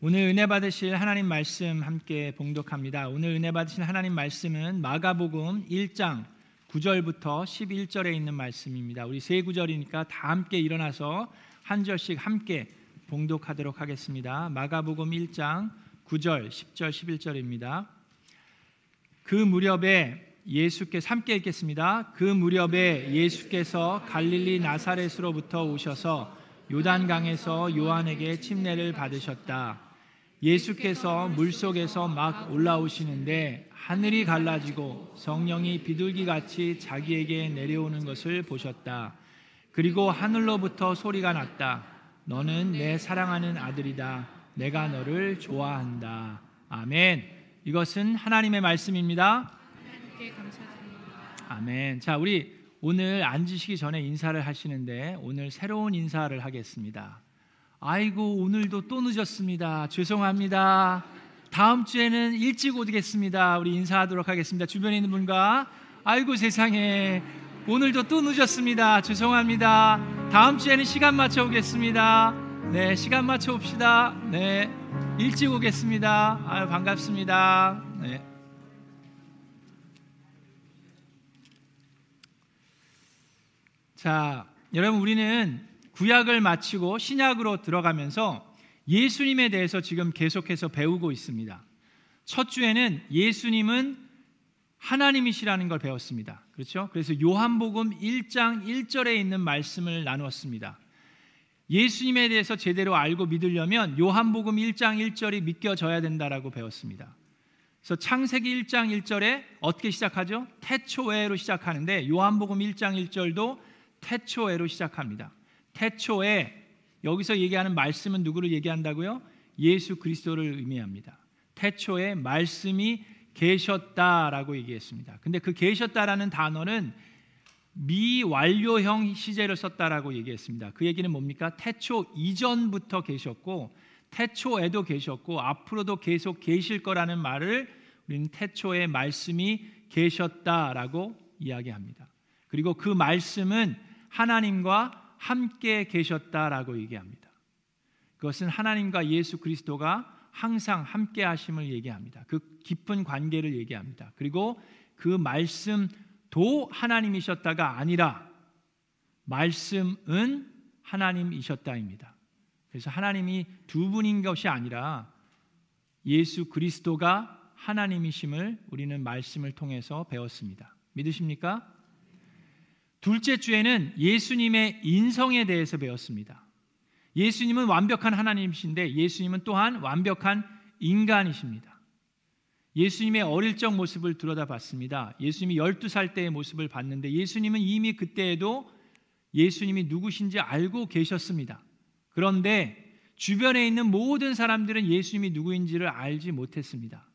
오늘 은혜 받으실 하나님 말씀 함께 봉독합니다. 오늘 은혜 받으실 하나님 말씀은 마가복음 1장 9절부터 11절에 있는 말씀입니다. 우리 세 구절이니까 다 함께 일어나서 한 절씩 함께 봉독하도록 하겠습니다. 마가복음 1장 9절, 10절, 11절입니다. 그 무렵에 예수께서 함께 읽겠습니다. 그 무렵에 예수께서 갈릴리 나사렛으로부터 오셔서 요단강에서 요한에게 침례를 받으셨다. 예수께서 물속에서 막 올라오시는데 하늘이 갈라지고 성령이 비둘기 같이 자기에게 내려오는 것을 보셨다. 그리고 하늘로부터 소리가 났다. 너는 내 사랑하는 아들이다. 내가 너를 좋아한다. 아멘. 이것은 하나님의 말씀입니다. 아멘. 자, 우리 오늘 앉으시기 전에 인사를 하시는데 오늘 새로운 인사를 하겠습니다. 아이고 오늘도 또 늦었습니다. 죄송합니다. 다음 주에는 일찍 오겠습니다. 우리 인사하도록 하겠습니다. 주변에 있는 분과 아이고 세상에 오늘도 또 늦었습니다. 죄송합니다. 다음 주에는 시간 맞춰 오겠습니다. 네, 시간 맞춰 옵시다. 네, 일찍 오겠습니다. 아유 반갑습니다. 네. 자, 여러분 우리는 구약을 마치고 신약으로 들어가면서 예수님에 대해서 지금 계속해서 배우고 있습니다. 첫 주에는 예수님은 하나님이시라는 걸 배웠습니다. 그렇죠? 그래서 요한복음 1장 1절에 있는 말씀을 나누었습니다. 예수님에 대해서 제대로 알고 믿으려면 요한복음 1장 1절이 믿겨져야 된다라고 배웠습니다. 그래서 창세기 1장 1절에 어떻게 시작하죠? 태초에로 시작하는데 요한복음 1장 1절도 태초에로 시작합니다. 태초에 여기서 얘기하는 말씀은 누구를 얘기한다고요? 예수 그리스도를 의미합니다. 태초에 말씀이 계셨다라고 얘기했습니다. 근데 그 계셨다라는 단어는 미완료형 시제를 썼다라고 얘기했습니다. 그 얘기는 뭡니까? 태초 이전부터 계셨고 태초에도 계셨고 앞으로도 계속 계실 거라는 말을 우리는 태초에 말씀이 계셨다라고 이야기합니다. 그리고 그 말씀은 하나님과 함께 계셨다라고 얘기합니다. 그것은 하나님과 예수 그리스도가 항상 함께 하심을 얘기합니다. 그 깊은 관계를 얘기합니다. 그리고 그 말씀도 하나님이셨다가 아니라 말씀은 하나님이셨다입니다. 그래서 하나님이 두 분인 것이 아니라 예수 그리스도가 하나님이심을 우리는 말씀을 통해서 배웠습니다. 믿으십니까? 둘째 주에는 예수님의 인성에 대해서 배웠습니다. 예수님은 완벽한 하나님이신데 예수님은 또한 완벽한 인간이십니다. 예수님의 어릴 적 모습을 들여다봤습니다. 예수님이 12살 때의 모습을 봤는데 예수님은 이미 그때에도 예수님이 누구신지 알고 계셨습니다. 그런데 주변에 있는 모든 사람들은 예수님이 누구인지를 알지 못했습니다.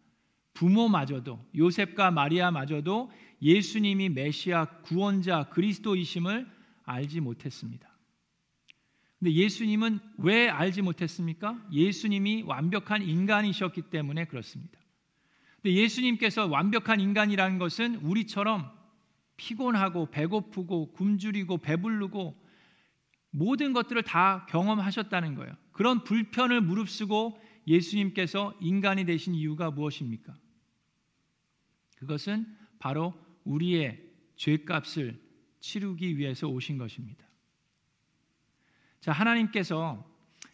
부모마저도 요셉과 마리아마저도 예수님이 메시아 구원자 그리스도이심을 알지 못했습니다. 근데 예수님은 왜 알지 못했습니까? 예수님이 완벽한 인간이셨기 때문에 그렇습니다. 근데 예수님께서 완벽한 인간이라는 것은 우리처럼 피곤하고 배고프고 굶주리고 배부르고 모든 것들을 다 경험하셨다는 거예요. 그런 불편을 무릅쓰고 예수님께서 인간이 되신 이유가 무엇입니까? 그것은 바로 우리의 죄값을 치르기 위해서 오신 것입니다. 자, 하나님께서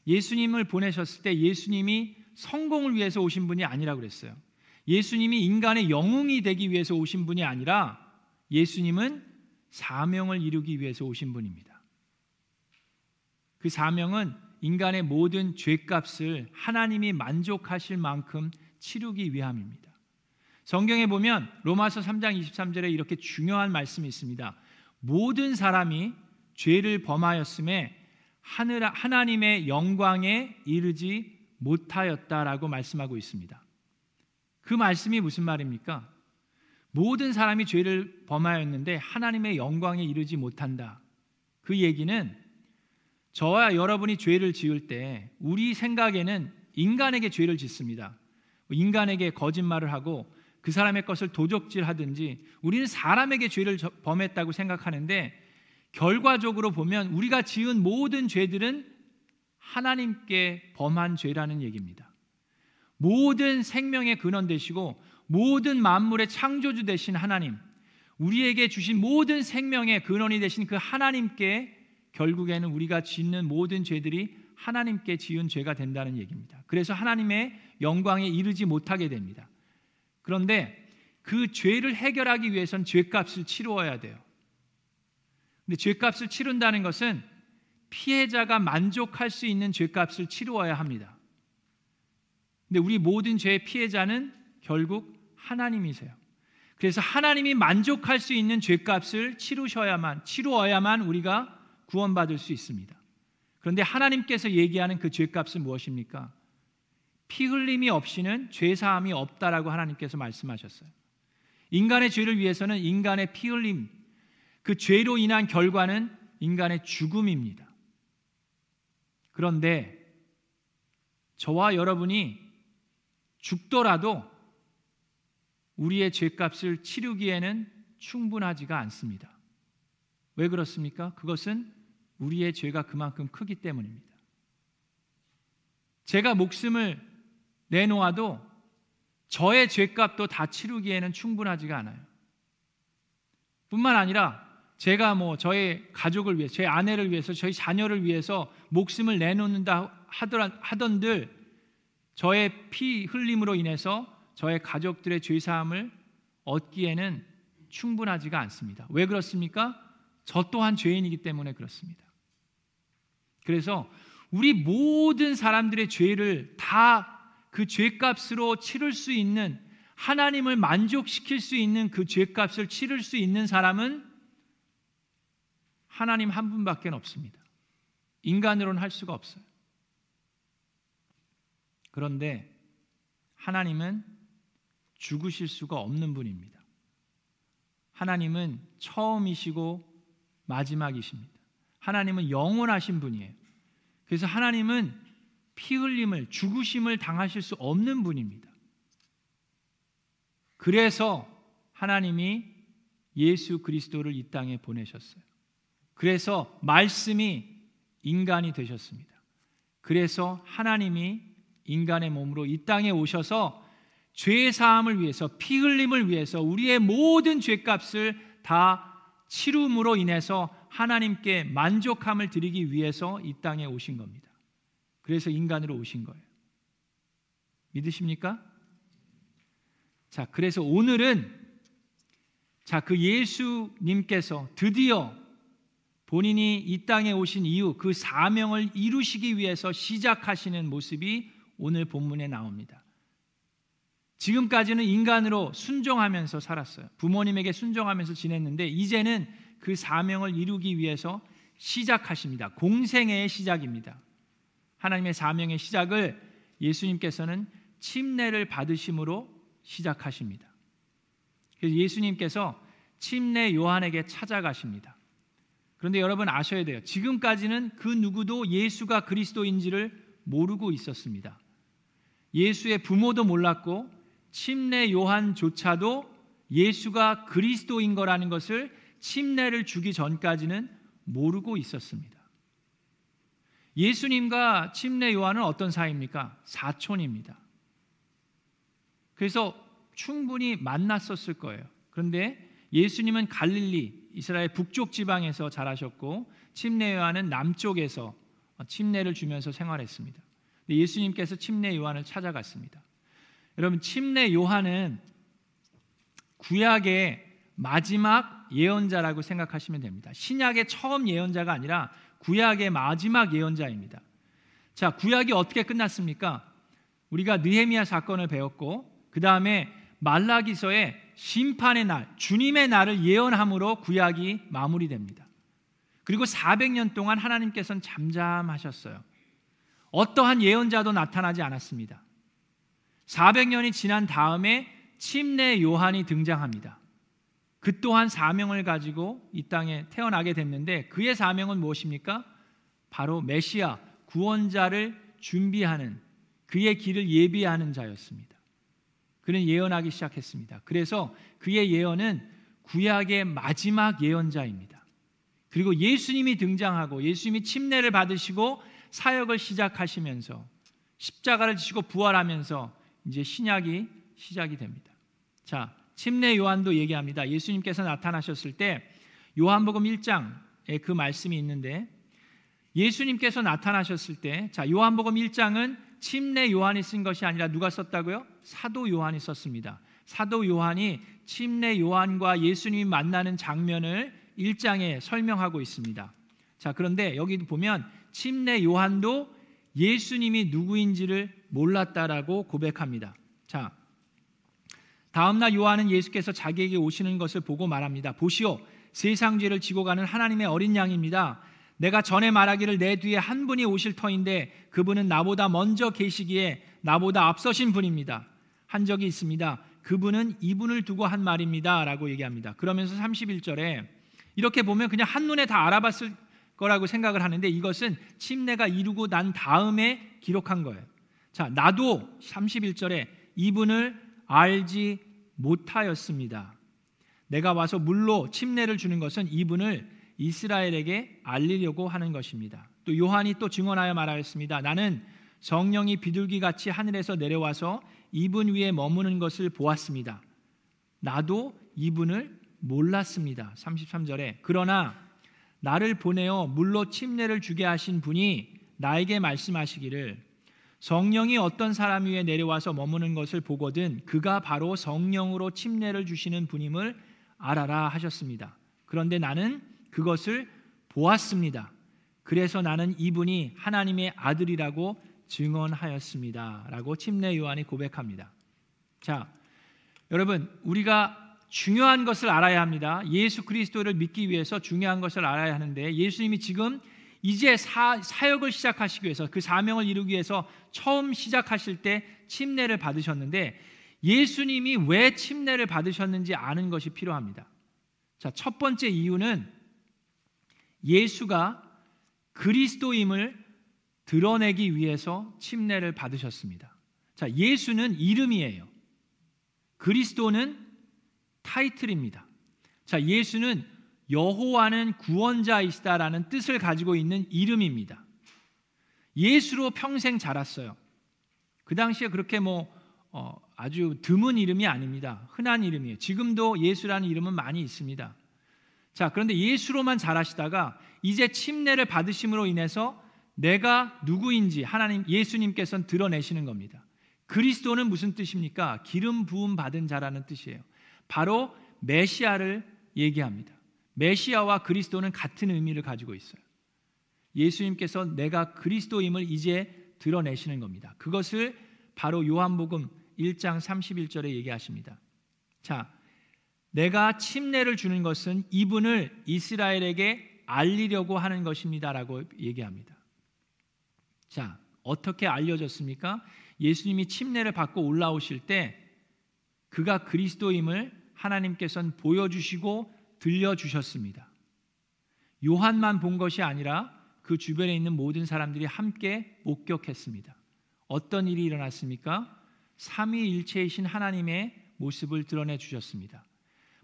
예수님을 보내셨을 때 예수님이 성공을 위해서 오신 분이 아니라 그랬어요. 예수님이 인간의 영웅이 되기 위해서 오신 분이 아니라 예수님은 사명을 이루기 위해서 오신 분입니다. 그 사명은 인간의 모든 죄값을 하나님이 만족하실 만큼 치르기 위함입니다. 성경에 보면 로마서 3장 23절에 이렇게 중요한 말씀이 있습니다. 모든 사람이 죄를 범하였음에 하늘 하나님의 영광에 이르지 못하였다라고 말씀하고 있습니다. 그 말씀이 무슨 말입니까? 모든 사람이 죄를 범하였는데 하나님의 영광에 이르지 못한다. 그 얘기는 저와 여러분이 죄를 지을 때 우리 생각에는 인간에게 죄를 짓습니다. 인간에게 거짓말을 하고 그 사람의 것을 도적질하든지 우리는 사람에게 죄를 범했다고 생각하는데 결과적으로 보면 우리가 지은 모든 죄들은 하나님께 범한 죄라는 얘기입니다. 모든 생명의 근원 되시고 모든 만물의 창조주 되신 하나님, 우리에게 주신 모든 생명의 근원이 되신 그 하나님께 결국에는 우리가 짓는 모든 죄들이 하나님께 지은 죄가 된다는 얘기입니다. 그래서 하나님의 영광에 이르지 못하게 됩니다. 그런데 그 죄를 해결하기 위해선 죄값을 치루어야 돼요. 근데 죄값을 치른다는 것은 피해자가 만족할 수 있는 죄값을 치루어야 합니다. 근데 우리 모든 죄의 피해자는 결국 하나님이세요. 그래서 하나님이 만족할 수 있는 죄값을 치르셔야만 치루어야만 우리가 구원받을 수 있습니다. 그런데 하나님께서 얘기하는 그 죄값은 무엇입니까? 피 흘림이 없이는 죄 사함이 없다라고 하나님께서 말씀하셨어요. 인간의 죄를 위해서는 인간의 피 흘림 그 죄로 인한 결과는 인간의 죽음입니다. 그런데 저와 여러분이 죽더라도 우리의 죄값을 치르기에는 충분하지가 않습니다. 왜 그렇습니까? 그것은 우리의 죄가 그만큼 크기 때문입니다. 제가 목숨을 내놓아도 저의 죄값도 다 치르기에는 충분하지가 않아요. 뿐만 아니라 제가 뭐 저의 가족을 위해, 제 아내를 위해서, 저희 자녀를 위해서 목숨을 내놓는다 하던들 저의 피 흘림으로 인해서 저의 가족들의 죄 사함을 얻기에는 충분하지가 않습니다. 왜 그렇습니까? 저 또한 죄인이기 때문에 그렇습니다. 그래서 우리 모든 사람들의 죄를 다 그 죄값으로 치를 수 있는 하나님을 만족시킬 수 있는 그 죄값을 치를 수 있는 사람은 하나님 한 분밖에 없습니다. 인간으로는 할 수가 없어요. 그런데 하나님은 죽으실 수가 없는 분입니다. 하나님은 처음이시고 마지막이십니다. 하나님은 영원하신 분이에요. 그래서 하나님은 피 흘림을 죽으심을 당하실 수 없는 분입니다. 그래서 하나님이 예수 그리스도를 이 땅에 보내셨어요. 그래서 말씀이 인간이 되셨습니다. 그래서 하나님이 인간의 몸으로 이 땅에 오셔서 죄 사함을 위해서 피 흘림을 위해서 우리의 모든 죄값을 다 치rum으로 인해서 하나님께 만족함을 드리기 위해서 이 땅에 오신 겁니다. 그래서 인간으로 오신 거예요. 믿으십니까? 자, 그래서 오늘은 자, 그 예수님께서 드디어 본인이 이 땅에 오신 이후 그 사명을 이루시기 위해서 시작하시는 모습이 오늘 본문에 나옵니다. 지금까지는 인간으로 순종하면서 살았어요. 부모님에게 순종하면서 지냈는데 이제는 그 사명을 이루기 위해서 시작하십니다. 공생애의 시작입니다. 하나님의 사명의 시작을 예수님께서는 침례를 받으심으로 시작하십니다. 그래서 예수님께서 침례 요한에게 찾아가십니다. 그런데 여러분 아셔야 돼요. 지금까지는 그 누구도 예수가 그리스도인지를 모르고 있었습니다. 예수의 부모도 몰랐고 침례 요한조차도 예수가 그리스도인 거라는 것을 침례를 주기 전까지는 모르고 있었습니다. 예수님과 침례 요한은 어떤 사이입니까? 사촌입니다. 그래서 충분히 만났었을 거예요. 그런데 예수님은 갈릴리 이스라엘 북쪽 지방에서 자라셨고 침례 요한은 남쪽에서 침례를 주면서 생활했습니다. 예수님께서 침례 요한을 찾아갔습니다. 여러분 침례 요한은 구약의 마지막 예언자라고 생각하시면 됩니다. 신약의 처음 예언자가 아니라 구약의 마지막 예언자입니다. 자, 구약이 어떻게 끝났습니까? 우리가 느헤미야 사건을 배웠고 그 다음에 말라기서의 심판의 날, 주님의 날을 예언함으로 구약이 마무리됩니다. 그리고 400년 동안 하나님께서는 잠잠하셨어요. 어떠한 예언자도 나타나지 않았습니다. 400년이 지난 다음에 침례 요한이 등장합니다. 그 또한 사명을 가지고 이 땅에 태어나게 됐는데 그의 사명은 무엇입니까? 바로 메시아 구원자를 준비하는 그의 길을 예비하는 자였습니다. 그는 예언하기 시작했습니다. 그래서 그의 예언은 구약의 마지막 예언자입니다. 그리고 예수님이 등장하고 예수님이 침례를 받으시고 사역을 시작하시면서 십자가를 지시고 부활하면서 이제 신약이 시작이 됩니다. 자, 침례 요한도 얘기합니다. 예수님께서 나타나셨을 때 요한복음 1장에 그 말씀이 있는데 예수님께서 나타나셨을 때 자, 요한복음 1장은 침례 요한이 쓴 것이 아니라 누가 썼다고요? 사도 요한이 썼습니다. 사도 요한이 침례 요한과 예수님이 만나는 장면을 1장에 설명하고 있습니다. 자, 그런데 여기 보면 침례 요한도 예수님이 누구인지를 몰랐다라고 고백합니다. 자, 다음 날 요한은 예수께서 자기에게 오시는 것을 보고 말합니다. 보시오, 세상 죄를 지고 가는 하나님의 어린 양입니다. 내가 전에 말하기를 내 뒤에 한 분이 오실 터인데 그분은 나보다 먼저 계시기에 나보다 앞서신 분입니다. 한 적이 있습니다. 그분은 이분을 두고 한 말입니다 라고 얘기합니다. 그러면서 31절에 이렇게 보면 그냥 한눈에 다 알아봤을 거라고 생각을 하는데 이것은 침례가 이루고 난 다음에 기록한 거예요. 자, 나도 31절에 이분을 알지 못하였습니다. 내가 와서 물로 침례를 주는 것은 이분을 이스라엘에게 알리려고 하는 것입니다. 또 요한이 또 증언하여 말하였습니다. 나는 성령이 비둘기 같이 하늘에서 내려와서 이분 위에 머무는 것을 보았습니다. 나도 이분을 몰랐습니다. 33절에 그러나 나를 보내어 물로 침례를 주게 하신 분이 나에게 말씀하시기를 성령이 어떤 사람 위에 내려와서 머무는 것을 보거든 그가 바로 성령으로 침례를 주시는 분임을 알아라 하셨습니다. 그런데 나는 그것을 보았습니다. 그래서 나는 이분이 하나님의 아들이라고 증언하였습니다. 라고 침례 요한이 고백합니다. 자, 여러분, 우리가 중요한 것을 알아야 합니다. 예수 그리스도를 믿기 위해서 중요한 것을 알아야 하는데 예수님이 지금 이제 사, 사역을 시작하시기 위해서 그 사명을 이루기 위해서 처음 시작하실 때 침례를 받으셨는데 예수님이 왜 침례를 받으셨는지 아는 것이 필요합니다. 자, 첫 번째 이유는 예수가 그리스도임을 드러내기 위해서 침례를 받으셨습니다. 자, 예수는 이름이에요. 그리스도는 타이틀입니다. 자, 예수는 여호와는 구원자이시다라는 뜻을 가지고 있는 이름입니다. 예수로 평생 자랐어요. 그 당시에 그렇게 뭐 어, 아주 드문 이름이 아닙니다. 흔한 이름이에요. 지금도 예수라는 이름은 많이 있습니다. 자, 그런데 예수로만 자라시다가 이제 침례를 받으심으로 인해서 내가 누구인지 하나님 예수님께서는 드러내시는 겁니다. 그리스도는 무슨 뜻입니까? 기름 부음 받은 자라는 뜻이에요. 바로 메시아를 얘기합니다. 메시아와 그리스도는 같은 의미를 가지고 있어요. 예수님께서 내가 그리스도임을 이제 드러내시는 겁니다. 그것을 바로 요한복음 1장 31절에 얘기하십니다. 자, 내가 침례를 주는 것은 이분을 이스라엘에게 알리려고 하는 것입니다라고 얘기합니다. 자, 어떻게 알려졌습니까? 예수님이 침례를 받고 올라오실 때 그가 그리스도임을 하나님께서는 보여주시고 들려주셨습니다. 요한만 본 것이 아니라 그 주변에 있는 모든 사람들이 함께 목격했습니다. 어떤 일이 일어났습니까? 삼위일체이신 하나님의 모습을 드러내 주셨습니다.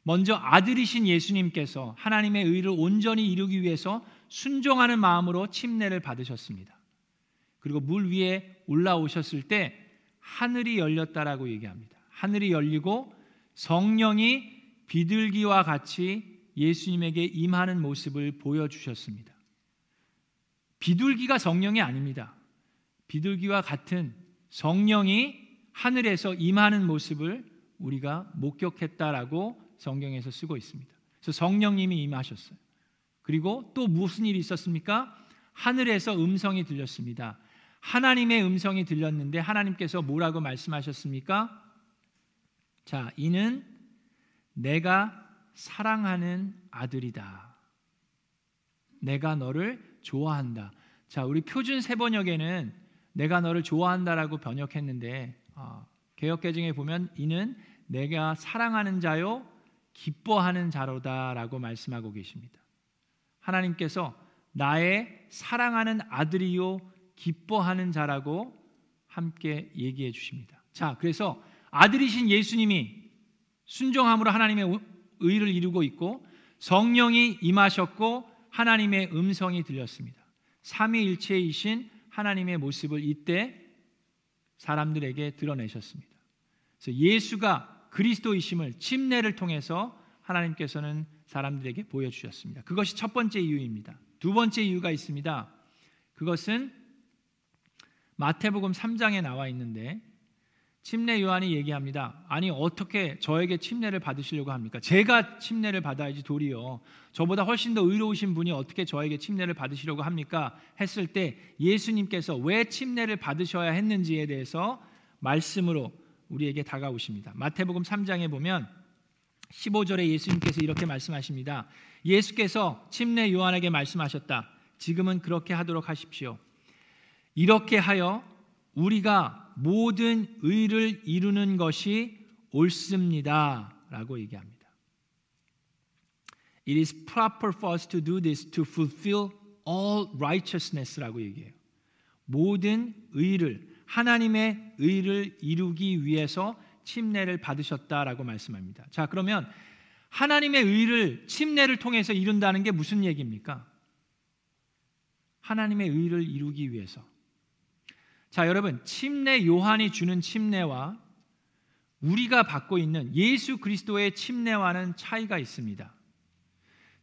먼저 아들이신 예수님께서 하나님의 의를 온전히 이루기 위해서 순종하는 마음으로 침례를 받으셨습니다. 그리고 물 위에 올라오셨을 때 하늘이 열렸다라고 얘기합니다. 하늘이 열리고 성령이 비둘기와 같이 예수님에게 임하는 모습을 보여주셨습니다. 비둘기가 성령이 아닙니다. 비둘기와 같은 성령이 하늘에서 임하는 모습을 우리가 목격했다라고 성경에서 쓰고 있습니다. 그래서 성령님이 임하셨어요. 그리고 또 무슨 일이 있었습니까? 하늘에서 음성이 들렸습니다. 하나님의 음성이 들렸는데 하나님께서 뭐라고 말씀하셨습니까? 자, 이는 내가 사랑하는 아들이다. 내가 너를 좋아한다. 자, 우리 표준 세번역에는 내가 너를 좋아한다라고 번역했는데 어, 개혁개정에 보면 이는 내가 사랑하는 자요 기뻐하는 자로다라고 말씀하고 계십니다. 하나님께서 나의 사랑하는 아들이요 기뻐하는 자라고 함께 얘기해 주십니다. 자, 그래서 아들이신 예수님이 순종함으로 하나님의 의를 이루고 있고 성령이 임하셨고 하나님의 음성이 들렸습니다. 삼위일체이신 하나님의 모습을 이때 사람들에게 드러내셨습니다. 그래서 예수가 그리스도이심을 침례를 통해서 하나님께서는 사람들에게 보여주셨습니다. 그것이 첫 번째 이유입니다. 두 번째 이유가 있습니다. 그것은 마태복음 3장에 나와 있는데 침례 요한이 얘기합니다. 아니 어떻게 저에게 침례를 받으시려고 합니까? 제가 침례를 받아야지 도리어 저보다 훨씬 더 의로우신 분이 어떻게 저에게 침례를 받으시려고 합니까? 했을 때 예수님께서 왜 침례를 받으셔야 했는지에 대해서 말씀으로 우리에게 다가오십니다. 마태복음 3장에 보면 15절에 예수님께서 이렇게 말씀하십니다. 예수께서 침례 요한에게 말씀하셨다. 지금은 그렇게 하도록 하십시오. 이렇게 하여 우리가 모든 의를 이루는 것이 옳습니다라고 얘기합니다. It is proper for us to do this to fulfill all righteousness라고 얘기해요. 모든 의를 하나님의 의를 이루기 위해서 침례를 받으셨다라고 말씀합니다. 자, 그러면 하나님의 의를 침례를 통해서 이룬다는 게 무슨 얘기입니까? 하나님의 의를 이루기 위해서. 자, 여러분, 침례 요한이 주는 침례와 우리가 받고 있는 예수 그리스도의 침례와는 차이가 있습니다.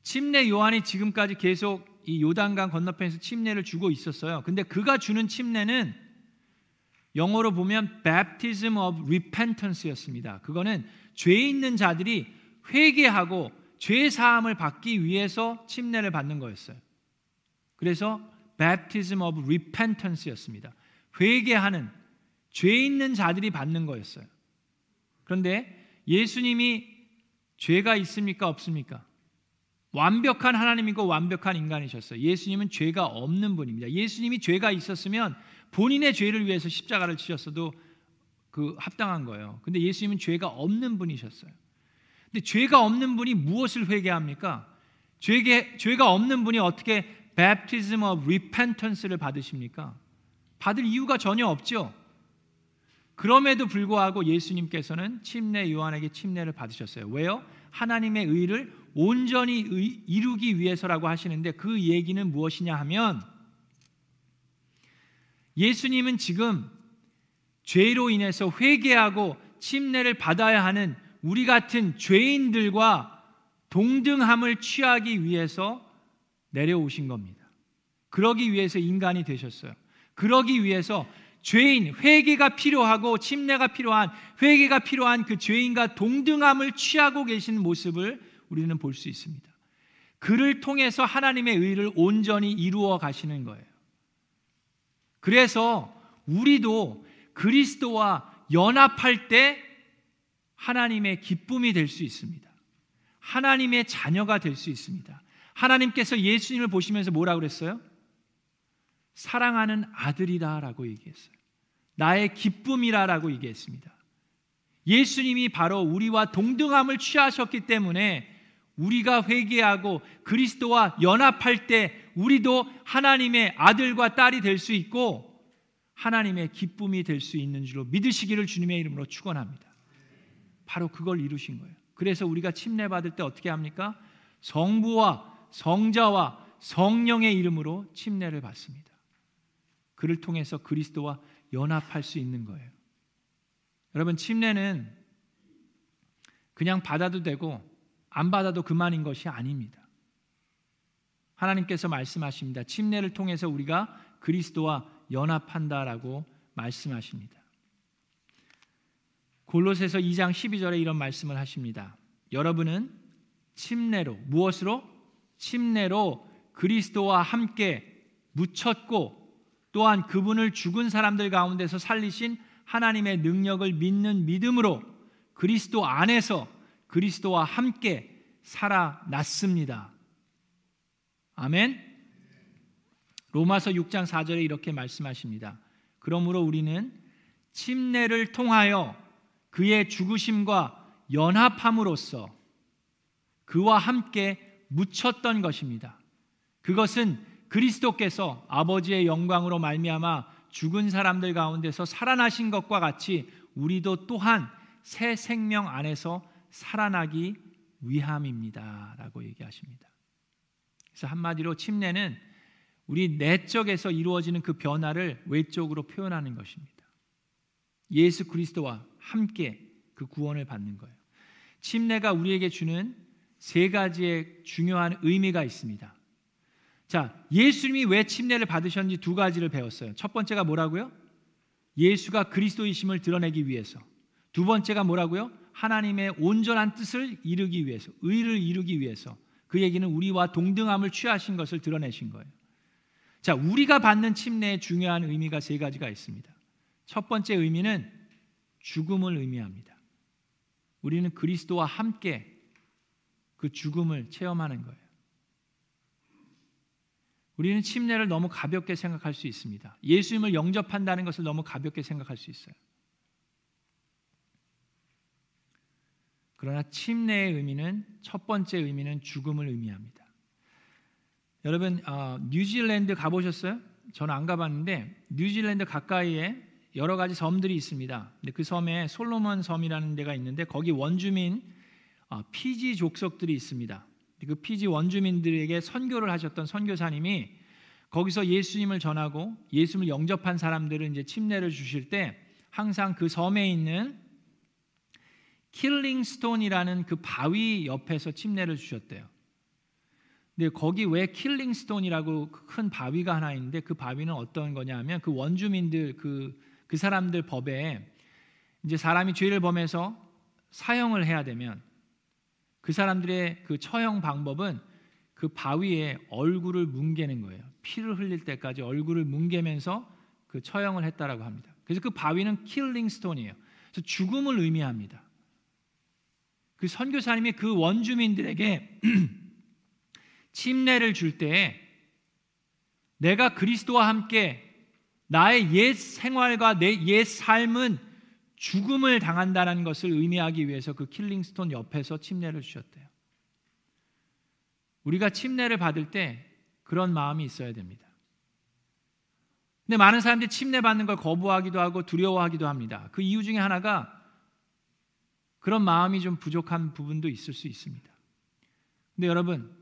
침례 요한이 지금까지 계속 이 요단강 건너편에서 침례를 주고 있었어요. 근데 그가 주는 침례는 영어로 보면 baptism of repentance였습니다. 그거는 죄 있는 자들이 회개하고 죄 사함을 받기 위해서 침례를 받는 거였어요. 그래서 baptism of repentance였습니다. 회개하는 죄 있는 자들이 받는 거였어요. 그런데 예수님이 죄가 있습니까 없습니까? 완벽한 하나님이고 완벽한 인간이셨어요. 예수님은 죄가 없는 분입니다. 예수님이 죄가 있었으면 본인의 죄를 위해서 십자가를 치셨어도 그 합당한 거예요. 근데 예수님은 죄가 없는 분이셨어요. 근데 죄가 없는 분이 무엇을 회개합니까? 죄게, 죄가 없는 분이 어떻게 baptism of repentance를 받으십니까? 받을 이유가 전혀 없죠. 그럼에도 불구하고 예수님께서는 침례 요한에게 침례를 받으셨어요. 왜요? 하나님의 의를 온전히 이루기 위해서라고 하시는데 그 얘기는 무엇이냐 하면 예수님은 지금 죄로 인해서 회개하고 침례를 받아야 하는 우리 같은 죄인들과 동등함을 취하기 위해서 내려오신 겁니다. 그러기 위해서 인간이 되셨어요. 그러기 위해서 죄인 회개가 필요하고 침례가 필요한 회개가 필요한 그 죄인과 동등함을 취하고 계신 모습을 우리는 볼 수 있습니다. 그를 통해서 하나님의 의를 온전히 이루어 가시는 거예요. 그래서 우리도 그리스도와 연합할 때 하나님의 기쁨이 될 수 있습니다. 하나님의 자녀가 될 수 있습니다. 하나님께서 예수님을 보시면서 뭐라 그랬어요? 사랑하는 아들이다라고 얘기했어요. 나의 기쁨이라라고 얘기했습니다. 예수님이 바로 우리와 동등함을 취하셨기 때문에 우리가 회개하고 그리스도와 연합할 때 우리도 하나님의 아들과 딸이 될 수 있고 하나님의 기쁨이 될 수 있는 줄로 믿으시기를 주님의 이름으로 축원합니다. 바로 그걸 이루신 거예요. 그래서 우리가 침례 받을 때 어떻게 합니까? 성부와 성자와 성령의 이름으로 침례를 받습니다. 그를 통해서 그리스도와 연합할 수 있는 거예요. 여러분 침례는 그냥 받아도 되고 안 받아도 그만인 것이 아닙니다. 하나님께서 말씀하십니다. 침례를 통해서 우리가 그리스도와 연합한다라고 말씀하십니다. 골로새서 2장 12절에 이런 말씀을 하십니다. 여러분은 침례로 무엇으로 침례로 그리스도와 함께 묻혔고 또한 그분을 죽은 사람들 가운데서 살리신 하나님의 능력을 믿는 믿음으로 그리스도 안에서 그리스도와 함께 살아났습니다. 아멘. 로마서 6장 4절에 이렇게 말씀하십니다. 그러므로 우리는 침례를 통하여 그의 죽으심과 연합함으로써 그와 함께 묻혔던 것입니다. 그것은 그리스도께서 아버지의 영광으로 말미암아 죽은 사람들 가운데서 살아나신 것과 같이 우리도 또한 새 생명 안에서 살아나기 위함입니다라고 얘기하십니다. 그래서 한마디로 침례는 우리 내적에서 이루어지는 그 변화를 외적으로 표현하는 것입니다. 예수 그리스도와 함께 그 구원을 받는 거예요. 침례가 우리에게 주는 세 가지의 중요한 의미가 있습니다. 자, 예수님이 왜 침례를 받으셨는지 두 가지를 배웠어요. 첫 번째가 뭐라고요? 예수가 그리스도이심을 드러내기 위해서. 두 번째가 뭐라고요? 하나님의 온전한 뜻을 이루기 위해서, 의를 이루기 위해서. 그 얘기는 우리와 동등함을 취하신 것을 드러내신 거예요. 자, 우리가 받는 침례의 중요한 의미가 세 가지가 있습니다. 첫 번째 의미는 죽음을 의미합니다. 우리는 그리스도와 함께 그 죽음을 체험하는 거예요. 우리는 침례를 너무 가볍게 생각할 수 있습니다. 예수님을 영접한다는 것을 너무 가볍게 생각할 수 있어요. 그러나 침례의 의미는 첫 번째 의미는 죽음을 의미합니다. 여러분 어, 뉴질랜드 가보셨어요? 저는 안 가봤는데 뉴질랜드 가까이에 여러 가지 섬들이 있습니다. 근데 그 섬에 솔로몬 섬이라는 데가 있는데 거기 원주민 어, 피지 족속들이 있습니다. 그 피지 원주민들에게 선교를 하셨던 선교사님이 거기서 예수님을 전하고 예수님을 영접한 사람들을 이제 침례를 주실 때 항상 그 섬에 있는 Killing Stone이라는 그 바위 옆에서 침례를 주셨대요. 근데 거기 왜 Killing Stone이라고 큰 바위가 하나 있는데 그 바위는 어떤 거냐면 그 원주민들 그, 그 사람들 법에 이제 사람이 죄를 범해서 사형을 해야 되면 그 사람들의 그 처형 방법은 그 바위에 얼굴을 뭉개는 거예요. 피를 흘릴 때까지 얼굴을 뭉개면서 그 처형을 했다라고 합니다. 그래서 그 바위는 Killing Stone이에요. 그래서 죽음을 의미합니다. 그 선교사님이 그 원주민들에게 침례를 줄때 내가 그리스도와 함께 나의 옛 생활과 내 옛 삶은 죽음을 당한다는 것을 의미하기 위해서 그 Killing Stone 옆에서 침례를 주셨대요. 우리가 침례를 받을 때 그런 마음이 있어야 됩니다. 근데 많은 사람들이 침례 받는 걸 거부하기도 하고 두려워하기도 합니다. 그 이유 중에 하나가 그런 마음이 좀 부족한 부분도 있을 수 있습니다. 근데 여러분,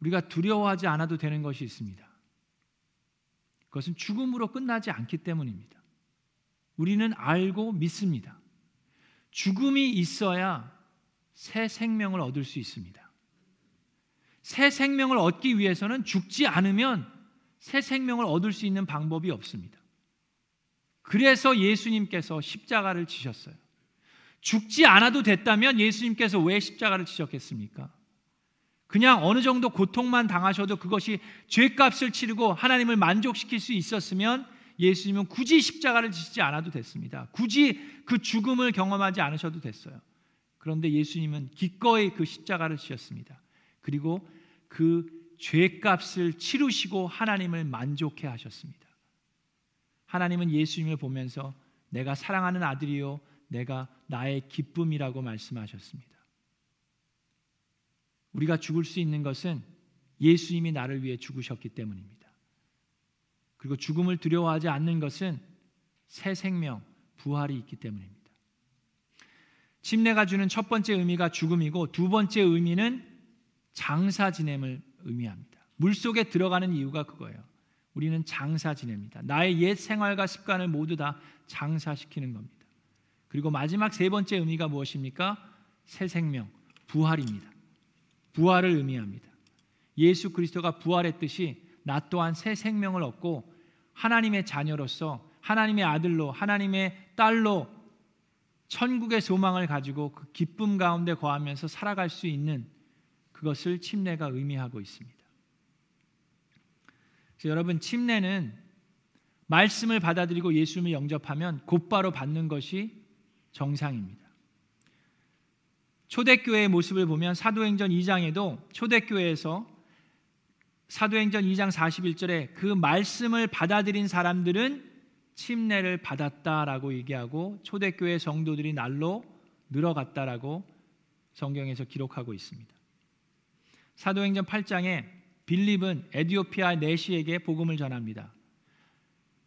우리가 두려워하지 않아도 되는 것이 있습니다. 그것은 죽음으로 끝나지 않기 때문입니다. 우리는 알고 믿습니다. 죽음이 있어야 새 생명을 얻을 수 있습니다. 새 생명을 얻기 위해서는 죽지 않으면 새 생명을 얻을 수 있는 방법이 없습니다. 그래서 예수님께서 십자가를 지셨어요. 죽지 않아도 됐다면 예수님께서 왜 십자가를 지셨겠습니까? 그냥 어느 정도 고통만 당하셔도 그것이 죄값을 치르고 하나님을 만족시킬 수 있었으면 예수님은 굳이 십자가를 지시지 않아도 됐습니다. 굳이 그 죽음을 경험하지 않으셔도 됐어요. 그런데 예수님은 기꺼이 그 십자가를 지셨습니다. 그리고 그 죄값을 치르시고 하나님을 만족해 하셨습니다. 하나님은 예수님을 보면서 내가 사랑하는 아들이요 내가 나의 기쁨이라고 말씀하셨습니다. 우리가 죽을 수 있는 것은 예수님이 나를 위해 죽으셨기 때문입니다. 그리고 죽음을 두려워하지 않는 것은 새 생명, 부활이 있기 때문입니다. 침례가 주는 첫 번째 의미가 죽음이고 두 번째 의미는 장사 지냄을 의미합니다. 물 속에 들어가는 이유가 그거예요. 우리는 장사 지냅니다. 나의 옛 생활과 습관을 모두 다 장사시키는 겁니다. 그리고 마지막 세 번째 의미가 무엇입니까? 새 생명, 부활입니다. 부활을 의미합니다. 예수 그리스도가 부활했듯이 나 또한 새 생명을 얻고 하나님의 자녀로서 하나님의 아들로 하나님의 딸로 천국의 소망을 가지고 그 기쁨 가운데 거하면서 살아갈 수 있는 그것을 침례가 의미하고 있습니다. 여러분 침례는 말씀을 받아들이고 예수님을 영접하면 곧바로 받는 것이 정상입니다. 초대교회의 모습을 보면 사도행전 2장에도 초대교회에서 사도행전 2장 41절에 그 말씀을 받아들인 사람들은 침례를 받았다라고 얘기하고 초대교회 성도들이 날로 늘어갔다라고 성경에서 기록하고 있습니다. 사도행전 8장에 빌립은 에디오피아 내시에게 복음을 전합니다.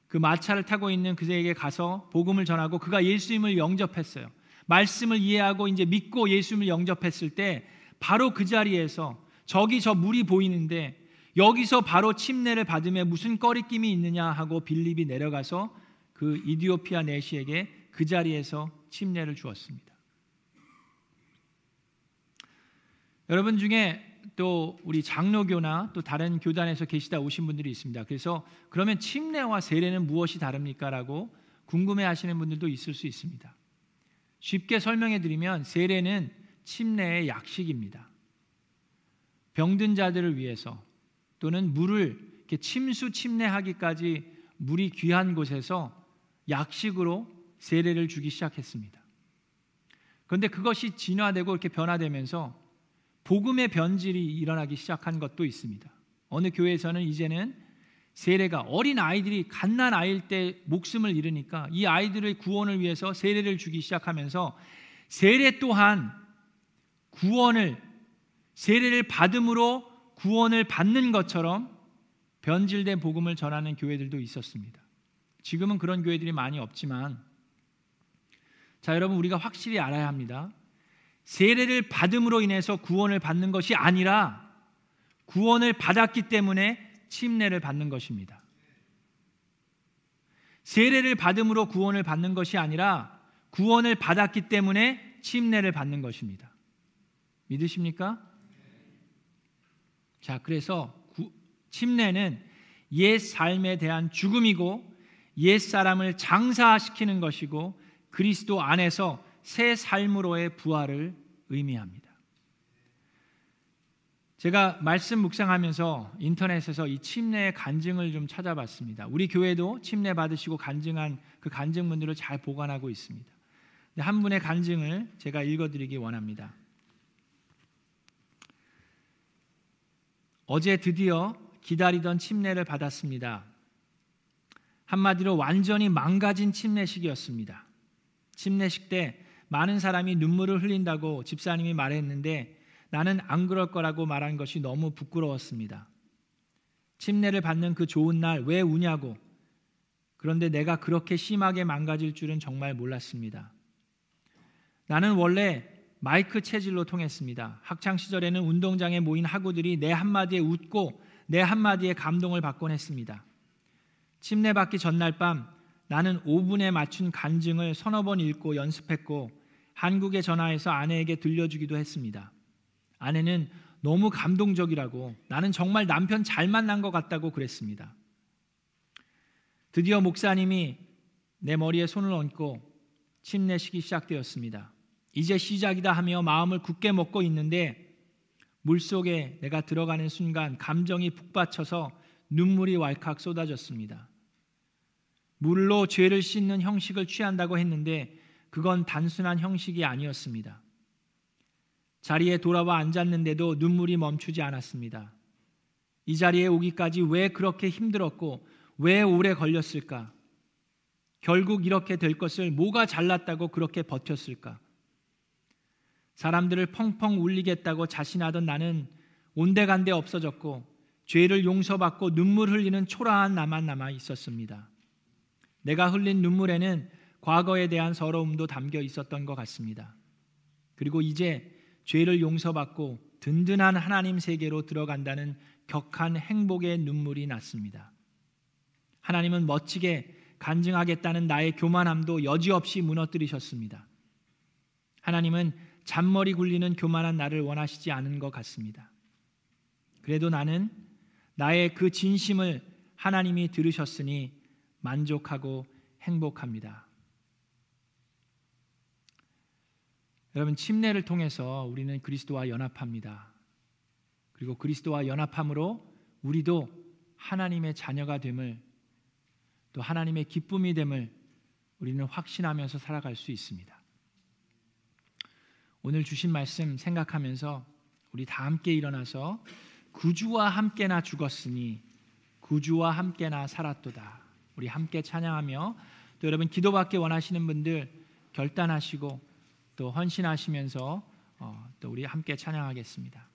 그 마차를 타고 있는 그에게 가서 복음을 전하고 그가 예수님을 영접했어요. 말씀을 이해하고 이제 믿고 예수님을 영접했을 때 바로 그 자리에서 저기 저 물이 보이는데 여기서 바로 침례를 받으며 무슨 꺼리낌이 있느냐 하고 빌립이 내려가서 그그 이디오피아 내시에게 그 자리에서 침례를 주었습니다. 여러분 중에 또 우리 장로교나 또 다른 교단에서 계시다 오신 분들이 있습니다. 그래서 그러면 침례와 세례는 무엇이 다릅니까라고 궁금해 하시는 분들도 있을 수 있습니다. 쉽게 설명해 드리면 세례는 침례의 약식입니다. 병든 자들을 위해서 또는 물을 이렇게 침수 침례하기까지 물이 귀한 곳에서 약식으로 세례를 주기 시작했습니다. 그런데 그것이 진화되고 이렇게 변화되면서 복음의 변질이 일어나기 시작한 것도 있습니다. 어느 교회에서는 이제는 세례가 어린 아이들이 갓난 아이일 때 목숨을 잃으니까 이 아이들의 구원을 위해서 세례를 주기 시작하면서 세례 또한 구원을 세례를 받음으로 구원을 받는 것처럼 변질된 복음을 전하는 교회들도 있었습니다. 지금은 그런 교회들이 많이 없지만 자 여러분 우리가 확실히 알아야 합니다. 세례를 받음으로 인해서 구원을 받는 것이 아니라 구원을 받았기 때문에 침례를 받는 것입니다. 세례를 받음으로 구원을 받는 것이 아니라 구원을 받았기 때문에 침례를 받는 것입니다. 믿으십니까? 자, 그래서 구, 침례는 옛 삶에 대한 죽음이고 옛 사람을 장사시키는 것이고 그리스도 안에서 새 삶으로의 부활을 의미합니다. 제가 말씀 묵상하면서 인터넷에서 이 침례의 간증을 좀 찾아봤습니다. 우리 교회도 침례 받으시고 간증한 그 간증문들을 잘 보관하고 있습니다. 한 분의 간증을 제가 읽어드리기 원합니다. 어제 드디어 기다리던 침례를 받았습니다. 한마디로 완전히 망가진 침례식이었습니다. 침례식 때 많은 사람이 눈물을 흘린다고 집사님이 말했는데 나는 안 그럴 거라고 말한 것이 너무 부끄러웠습니다. 침례를 받는 그 좋은 날 왜 우냐고. 그런데 내가 그렇게 심하게 망가질 줄은 정말 몰랐습니다. 나는 원래 마이크 체질로 통했습니다. 학창 시절에는 운동장에 모인 학우들이 내 한마디에 웃고 내 한마디에 감동을 받곤 했습니다. 침례 받기 전날 밤 나는 5분에 맞춘 간증을 서너 번 읽고 연습했고 한국에 전화해서 아내에게 들려주기도 했습니다. 아내는 너무 감동적이라고 나는 정말 남편 잘 만난 것 같다고 그랬습니다. 드디어 목사님이 내 머리에 손을 얹고 침례식이 시작되었습니다. 이제 시작이다 하며 마음을 굳게 먹고 있는데 물속에 내가 들어가는 순간 감정이 북받쳐서 눈물이 왈칵 쏟아졌습니다. 물로 죄를 씻는 형식을 취한다고 했는데 그건 단순한 형식이 아니었습니다. 자리에 돌아와 앉았는데도 눈물이 멈추지 않았습니다. 이 자리에 오기까지 왜 그렇게 힘들었고 왜 오래 걸렸을까? 결국 이렇게 될 것을 뭐가 잘났다고 그렇게 버텼을까? 사람들을 펑펑 울리겠다고 자신하던 나는 온데간데 없어졌고 죄를 용서받고 눈물 흘리는 초라한 나만 남아 있었습니다. 내가 흘린 눈물에는 과거에 대한 서러움도 담겨 있었던 것 같습니다. 그리고 이제 죄를 용서받고 든든한 하나님 세계로 들어간다는 격한 행복의 눈물이 났습니다. 하나님은 멋지게 간증하겠다는 나의 교만함도 여지없이 무너뜨리셨습니다. 하나님은 잔머리 굴리는 교만한 나를 원하시지 않은 것 같습니다. 그래도 나는 나의 그 진심을 하나님이 들으셨으니 만족하고 행복합니다. 여러분 침례를 통해서 우리는 그리스도와 연합합니다. 그리고 그리스도와 연합함으로 우리도 하나님의 자녀가 됨을 또 하나님의 기쁨이 됨을 우리는 확신하면서 살아갈 수 있습니다. 오늘 주신 말씀 생각하면서 우리 다 함께 일어나서 구주와 함께나 죽었으니 구주와 함께나 살았도다. 우리 함께 찬양하며 또 여러분 기도받기 원하시는 분들 결단하시고 또 헌신하시면서 어, 또 우리 함께 찬양하겠습니다.